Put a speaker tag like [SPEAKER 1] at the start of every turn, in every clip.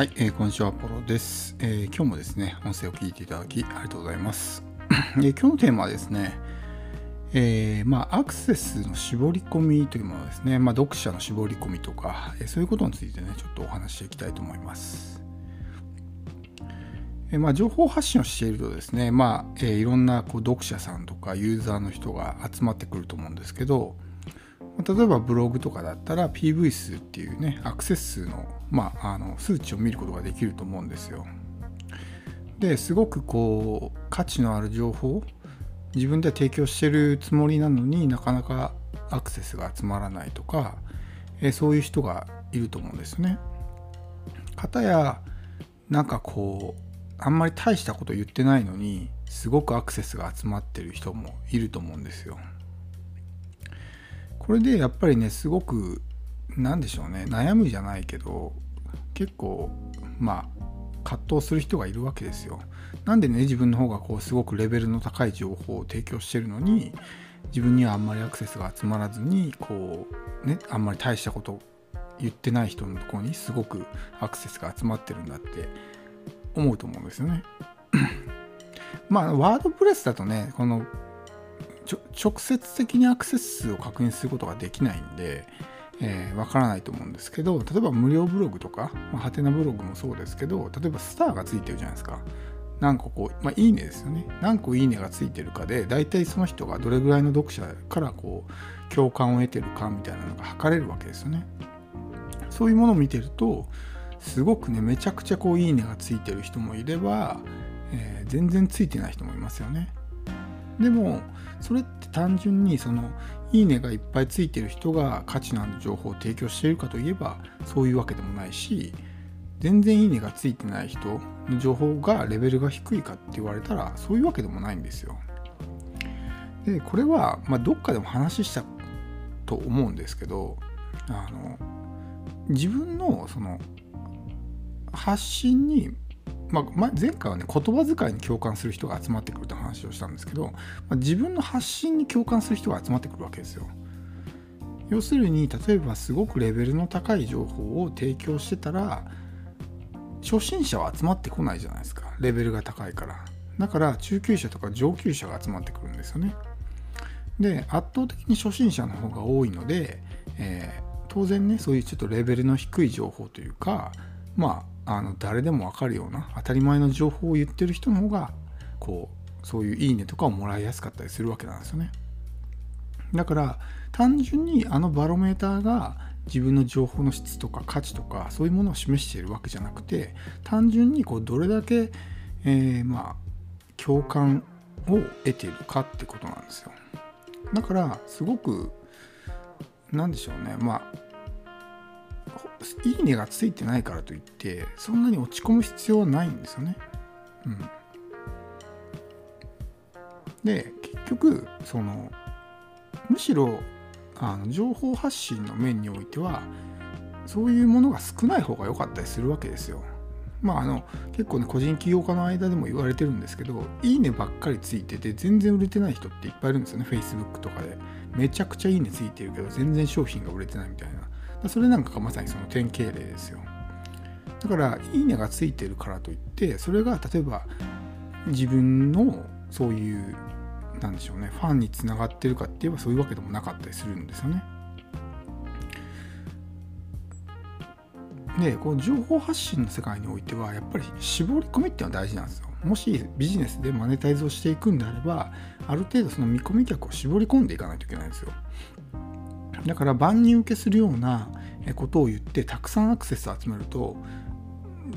[SPEAKER 1] はい、えー、こんにちは、ポロです、えー、今日もですね、音声を聞いていただきありがとうございます。えー、今日のテーマはですね、えー、まあ、アクセスの絞り込みというものですね、まあ、読者の絞り込みとか、えそういうことについてね、ちょっとお話していきたいと思います。えまあ、情報発信をしているとですね、まあえいろんなこう読者さんとかユーザーの人が集まってくると思うんですけど、例えばブログとかだったら PV 数っていうねアクセス数の,、まあ、あの数値を見ることができると思うんですよ。ですごくこう価値のある情報自分で提供してるつもりなのになかなかアクセスが集まらないとか、えそういう人がいると思うんですね。かたやなんかこうあんまり大したこと言ってないのにすごくアクセスが集まってる人もいると思うんですよ。これでやっぱりねすごく何でしょうね悩むじゃないけど結構まあ葛藤する人がいるわけですよ。なんでね自分の方がこうすごくレベルの高い情報を提供してるのに自分にはあんまりアクセスが集まらずにこうねあんまり大したこと言ってない人のところにすごくアクセスが集まってるんだって思うと思うんですよね。まあワードプレスだとねこの直接的にアクセス数を確認することができないんで、えー、からないと思うんですけど例えば無料ブログとか、まあ、ハテナブログもそうですけど例えばスターがついてるじゃないですか。何個こう、まあ、いいねですよね。何個いいねがついてるかで大体その人がどれぐらいの読者からこう共感を得てるかみたいなのが測れるわけですよね。そういうものを見てるとすごくねめちゃくちゃこういいねがついてる人もいれば、えー、全然ついてない人もいますよね。でもそれって単純にそのいいねがいっぱいついてる人が価値のある情報を提供しているかといえばそういうわけでもないし全然いいねがついてない人の情報がレベルが低いかって言われたらそういうわけでもないんですよ。でこれは、まあ、どっかでも話したと思うんですけどあの自分のその発信にまあ、前回はね言葉遣いに共感する人が集まってくるって話をしたんですけど、まあ、自分の発信に共感する人が集まってくるわけですよ。要するに例えばすごくレベルの高い情報を提供してたら初心者は集まってこないじゃないですか。レベルが高いから。だから中級者とか上級者が集まってくるんですよね。で圧倒的に初心者の方が多いので、えー、当然ねそういうちょっとレベルの低い情報というかまああの誰でも分かるような当たり前の情報を言ってる人の方がこうそういういいねとかをもらいやすかったりするわけなんですよね。だから単純にあのバロメーターが自分の情報の質とか価値とかそういうものを示しているわけじゃなくて単純にこうどれだけ、えー、まあ共感を得ているかってことなんですよ。だからすごく何でしょうねまあいいねがついてないからといってそんなに落ち込む必要はないんですよね。うん、で結局そのむしろあの情報発信の面においてはそういうものが少ない方が良かったりするわけですよ。まああの結構ね個人起業家の間でも言われてるんですけどいいねばっかりついてて全然売れてない人っていっぱいいるんですよね Facebook とかでめちゃくちゃいいねついてるけど全然商品が売れてないみたいなそれなんかがまさにその典型例ですよ。だから、いいねがついてるからといって、それが例えば自分のそういう、なんでしょうね、ファンにつながってるかって言えばそういうわけでもなかったりするんですよね。で、この情報発信の世界においては、やっぱり絞り込みっていうのは大事なんですよ。もしビジネスでマネタイズをしていくんであれば、ある程度その見込み客を絞り込んでいかないといけないんですよ。だから万人受けするようなことを言ってたくさんアクセス集めると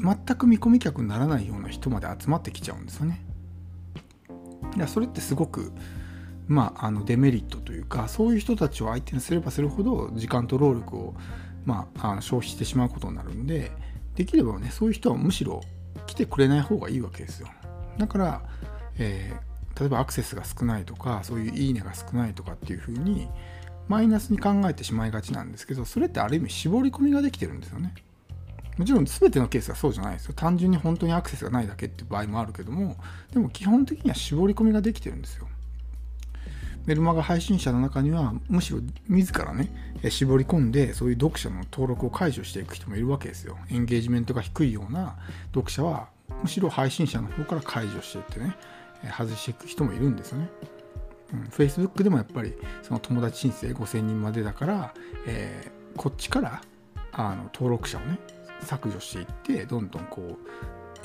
[SPEAKER 1] 全く見込み客にならないような人まで集まってきちゃうんですよね。いやそれってすごくまあ、あのデメリットというかそういう人たちを相手にすればするほど時間と労力を、まあ、あの消費してしまうことになるんでできればねそういう人はむしろ来てくれない方がいいわけですよだから、えー、例えばアクセスが少ないとかそういういいねが少ないとかっていうふうにマイナスに考えてしまいがちなんですけどそれってある意味絞り込みができてるんですよね。もちろん全てのケースはそうじゃないですよ。単純に本当にアクセスがないだけっていう場合もあるけどもでも基本的には絞り込みができてるんですよ。メルマガ配信者の中にはむしろ自らね絞り込んでそういう読者の登録を解除していく人もいるわけですよ。エンゲージメントが低いような読者はむしろ配信者の方から解除していってね外していく人もいるんですよね、うん、Facebook でもやっぱりその友達申請5000人までだから、えー、こっちからあの登録者をね削除していってどんどんこ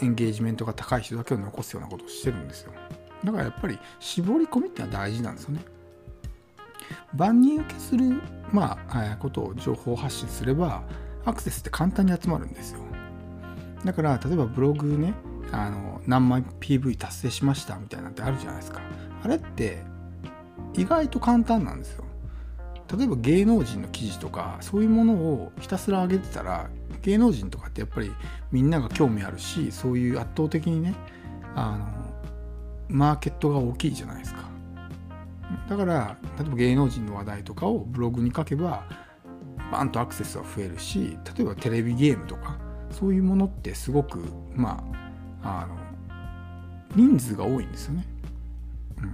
[SPEAKER 1] うエンゲージメントが高い人だけを残すようなことをしてるんですよ。だからやっぱり絞り込みってのは大事なんですよね。万人受けする、まあ、ことを情報発信すればアクセスって簡単に集まるんですよ。だから例えばブログねあの何枚 PV 達成しましたみたいなってあるじゃないですか。あれって意外と簡単なんですよ。例えば芸能人の記事とかそういうものをひたすら上げてたら芸能人とかってやっぱりみんなが興味あるしそういう圧倒的にねあのマーケットが大きいじゃないですか。だから例えば芸能人の話題とかをブログに書けばバンとアクセスは増えるし例えばテレビゲームとかそういうものってすごくまああの人数が多いんですよね、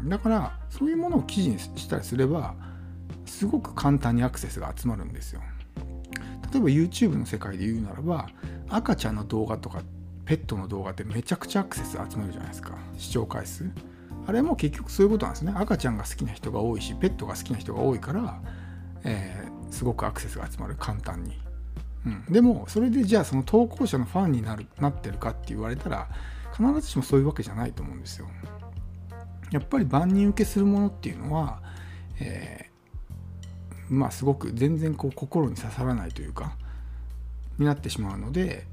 [SPEAKER 1] だからそういうものを記事にしたりすればすごく簡単にアクセスが集まるんですよ。例えば YouTube の世界で言うならば赤ちゃんの動画とかペットの動画ってめちゃくちゃアクセス集めるじゃないですか。視聴回数。あれも結局そういうことなんですね。赤ちゃんが好きな人が多いしペットが好きな人が多いから、えー、すごくアクセスが集まる。簡単に、うん、でもそれでじゃあその投稿者のファンになるなってるかって言われたら必ずしもそういうわけじゃないと思うんですよ。やっぱり万人受けするものっていうのは、えー、まあすごく全然こう心に刺さらないというかになってしまうので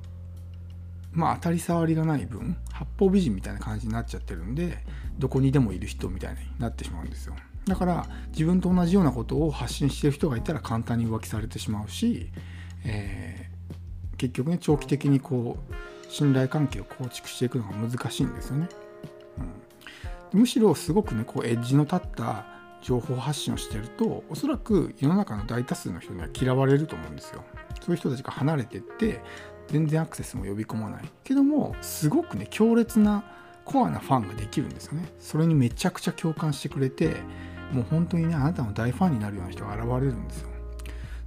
[SPEAKER 1] まあ当たり障りがない分八方美人みたいな感じになっちゃってるんでどこにでもいる人みたいになってしまうんですよ。だから自分と同じようなことを発信してる人がいたら簡単に浮気されてしまうし、えー、結局ね長期的にこう信頼関係を構築していくのが難しいんですよね、むしろすごくねこうエッジの立った情報発信をしてるとおそらく世の中の大多数の人には嫌われると思うんですよ。そういう人たちが離れてって全然アクセスも呼び込まない。けどもすごくね強烈なコアなファンができるんですよね。それにめちゃくちゃ共感してくれてもう本当にねあなたの大ファンになるような人が現れるんですよ。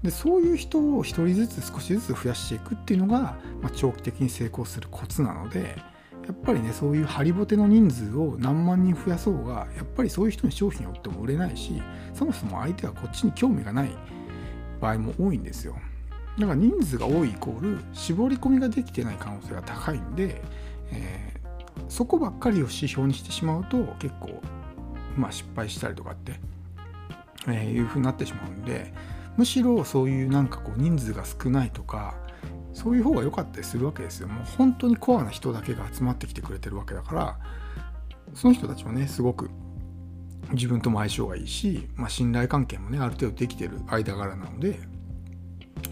[SPEAKER 1] でそういう人を一人ずつ少しずつ増やしていくっていうのが、まあ、長期的に成功するコツなのでやっぱりねそういうハリボテの人数を何万人増やそうがやっぱりそういう人に商品を売っても売れないしそもそも相手はこっちに興味がない場合も多いんですよ。だから人数が多いイコール絞り込みができてない可能性が高いんで、えー、そこばっかりを指標にしてしまうと結構、まあ、失敗したりとかって、えー、いうふうになってしまうんでむしろそういうなんかこう人数が少ないとかそういう方が良かったりするわけですよ。もう本当にコアな人だけが集まってきてくれてるわけだからその人たちはねすごく自分とも相性がいいし、まあ、信頼関係もねある程度できてる間柄なので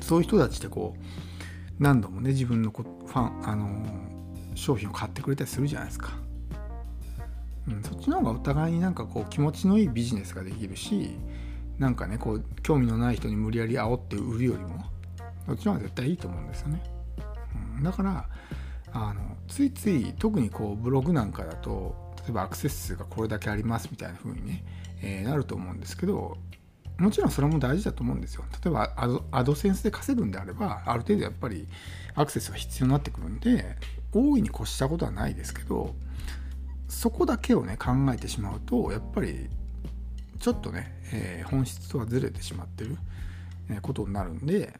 [SPEAKER 1] そういう人たちってこう何度もね自分のファン、あのー、商品を買ってくれたりするじゃないですか。うん、そっちの方がお互いになんかこう気持ちのいいビジネスができるしなんかねこう興味のない人に無理やり煽って売るよりもそっちの方が絶対いいと思うんですよね。うん、だからあのついつい特にこうブログなんかだと例えばアクセス数がこれだけありますみたいな風にね、えー、なると思うんですけどもちろんそれも大事だと思うんですよ。例えばアドアドセンスで稼ぐんであれば、ある程度やっぱりアクセスが必要になってくるんで、大いに越したことはないですけど、そこだけをね、考えてしまうと、やっぱりちょっとね、えー、本質とはずれてしまってることになるんで、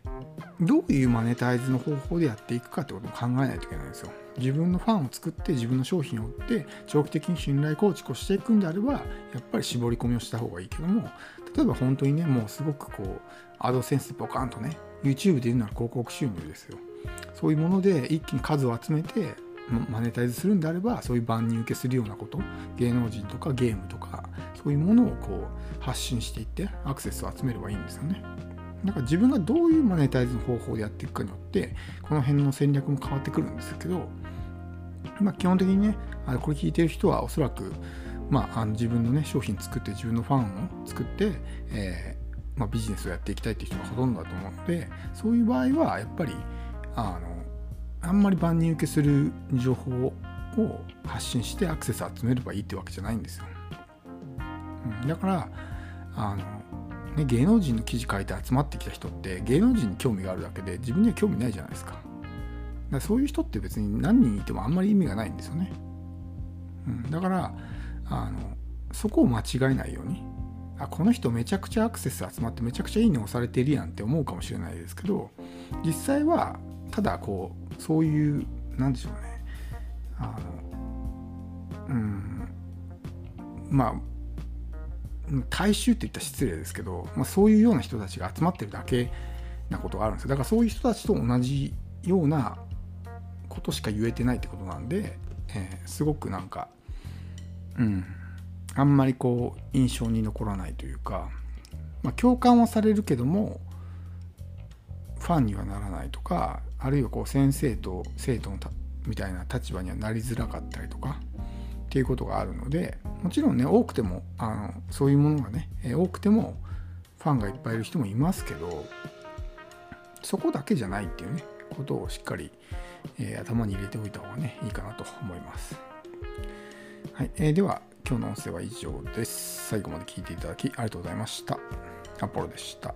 [SPEAKER 1] どういうマネタイズの方法でやっていくかってことを考えないといけないんですよ。自分のファンを作って自分の商品を売って長期的に信頼構築をしていくんであればやっぱり絞り込みをした方がいいけども例えば本当にねもうすごくこうアドセンスポカンとね YouTube で言うなら広告収入ですよそういうもので一気に数を集めてマネタイズするんであればそういう万人受けするようなこと芸能人とかゲームとかそういうものをこう発信していってアクセスを集めればいいんですよねだか自分がどういうマネタイズの方法でやっていくかによってこの辺の戦略も変わってくるんですけどまあ基本的にねあこれ聞いてる人はおそらくまあ、あの自分のね商品作って自分のファンを作って、えー、まあ、ビジネスをやっていきたいっていう人がほとんどだと思うのでそういう場合はやっぱりあのあんまり万人受けする情報を発信してアクセス集めればいいってわけじゃないんですよ。うん、だからあの、ね、芸能人の記事書いて集まってきた人って芸能人に興味があるだけで自分には興味ないじゃないですか。だそういう人って別に何人いてもあんまり意味がないんですよね。うん、だからあのそこを間違えないようにあこの人めちゃくちゃアクセス集まってめちゃくちゃいいね押されてるやんって思うかもしれないですけど実際はただこうそういうなんでしょうねあのうんまあ大衆って言ったら失礼ですけど、まあ、そういうような人たちが集まってるだけなことがあるんですよ。だからそういう人たちと同じようなことしか言えてないってことなんで、えー、すごくなんかうんあんまりこう印象に残らないというか、まあ、共感はされるけどもファンにはならないとかあるいはこう先生と生徒のみたいな立場にはなりづらかったりとかっていうことがあるのでもちろんね多くてもあのそういうものがね、多くてもファンがいっぱいいる人もいますけどそこだけじゃないっていうねことをしっかり、えー、頭に入れておいた方がねいいかなと思います。はい、えー、では今日の音声は以上です。最後まで聞いていただきありがとうございました。アポロでした。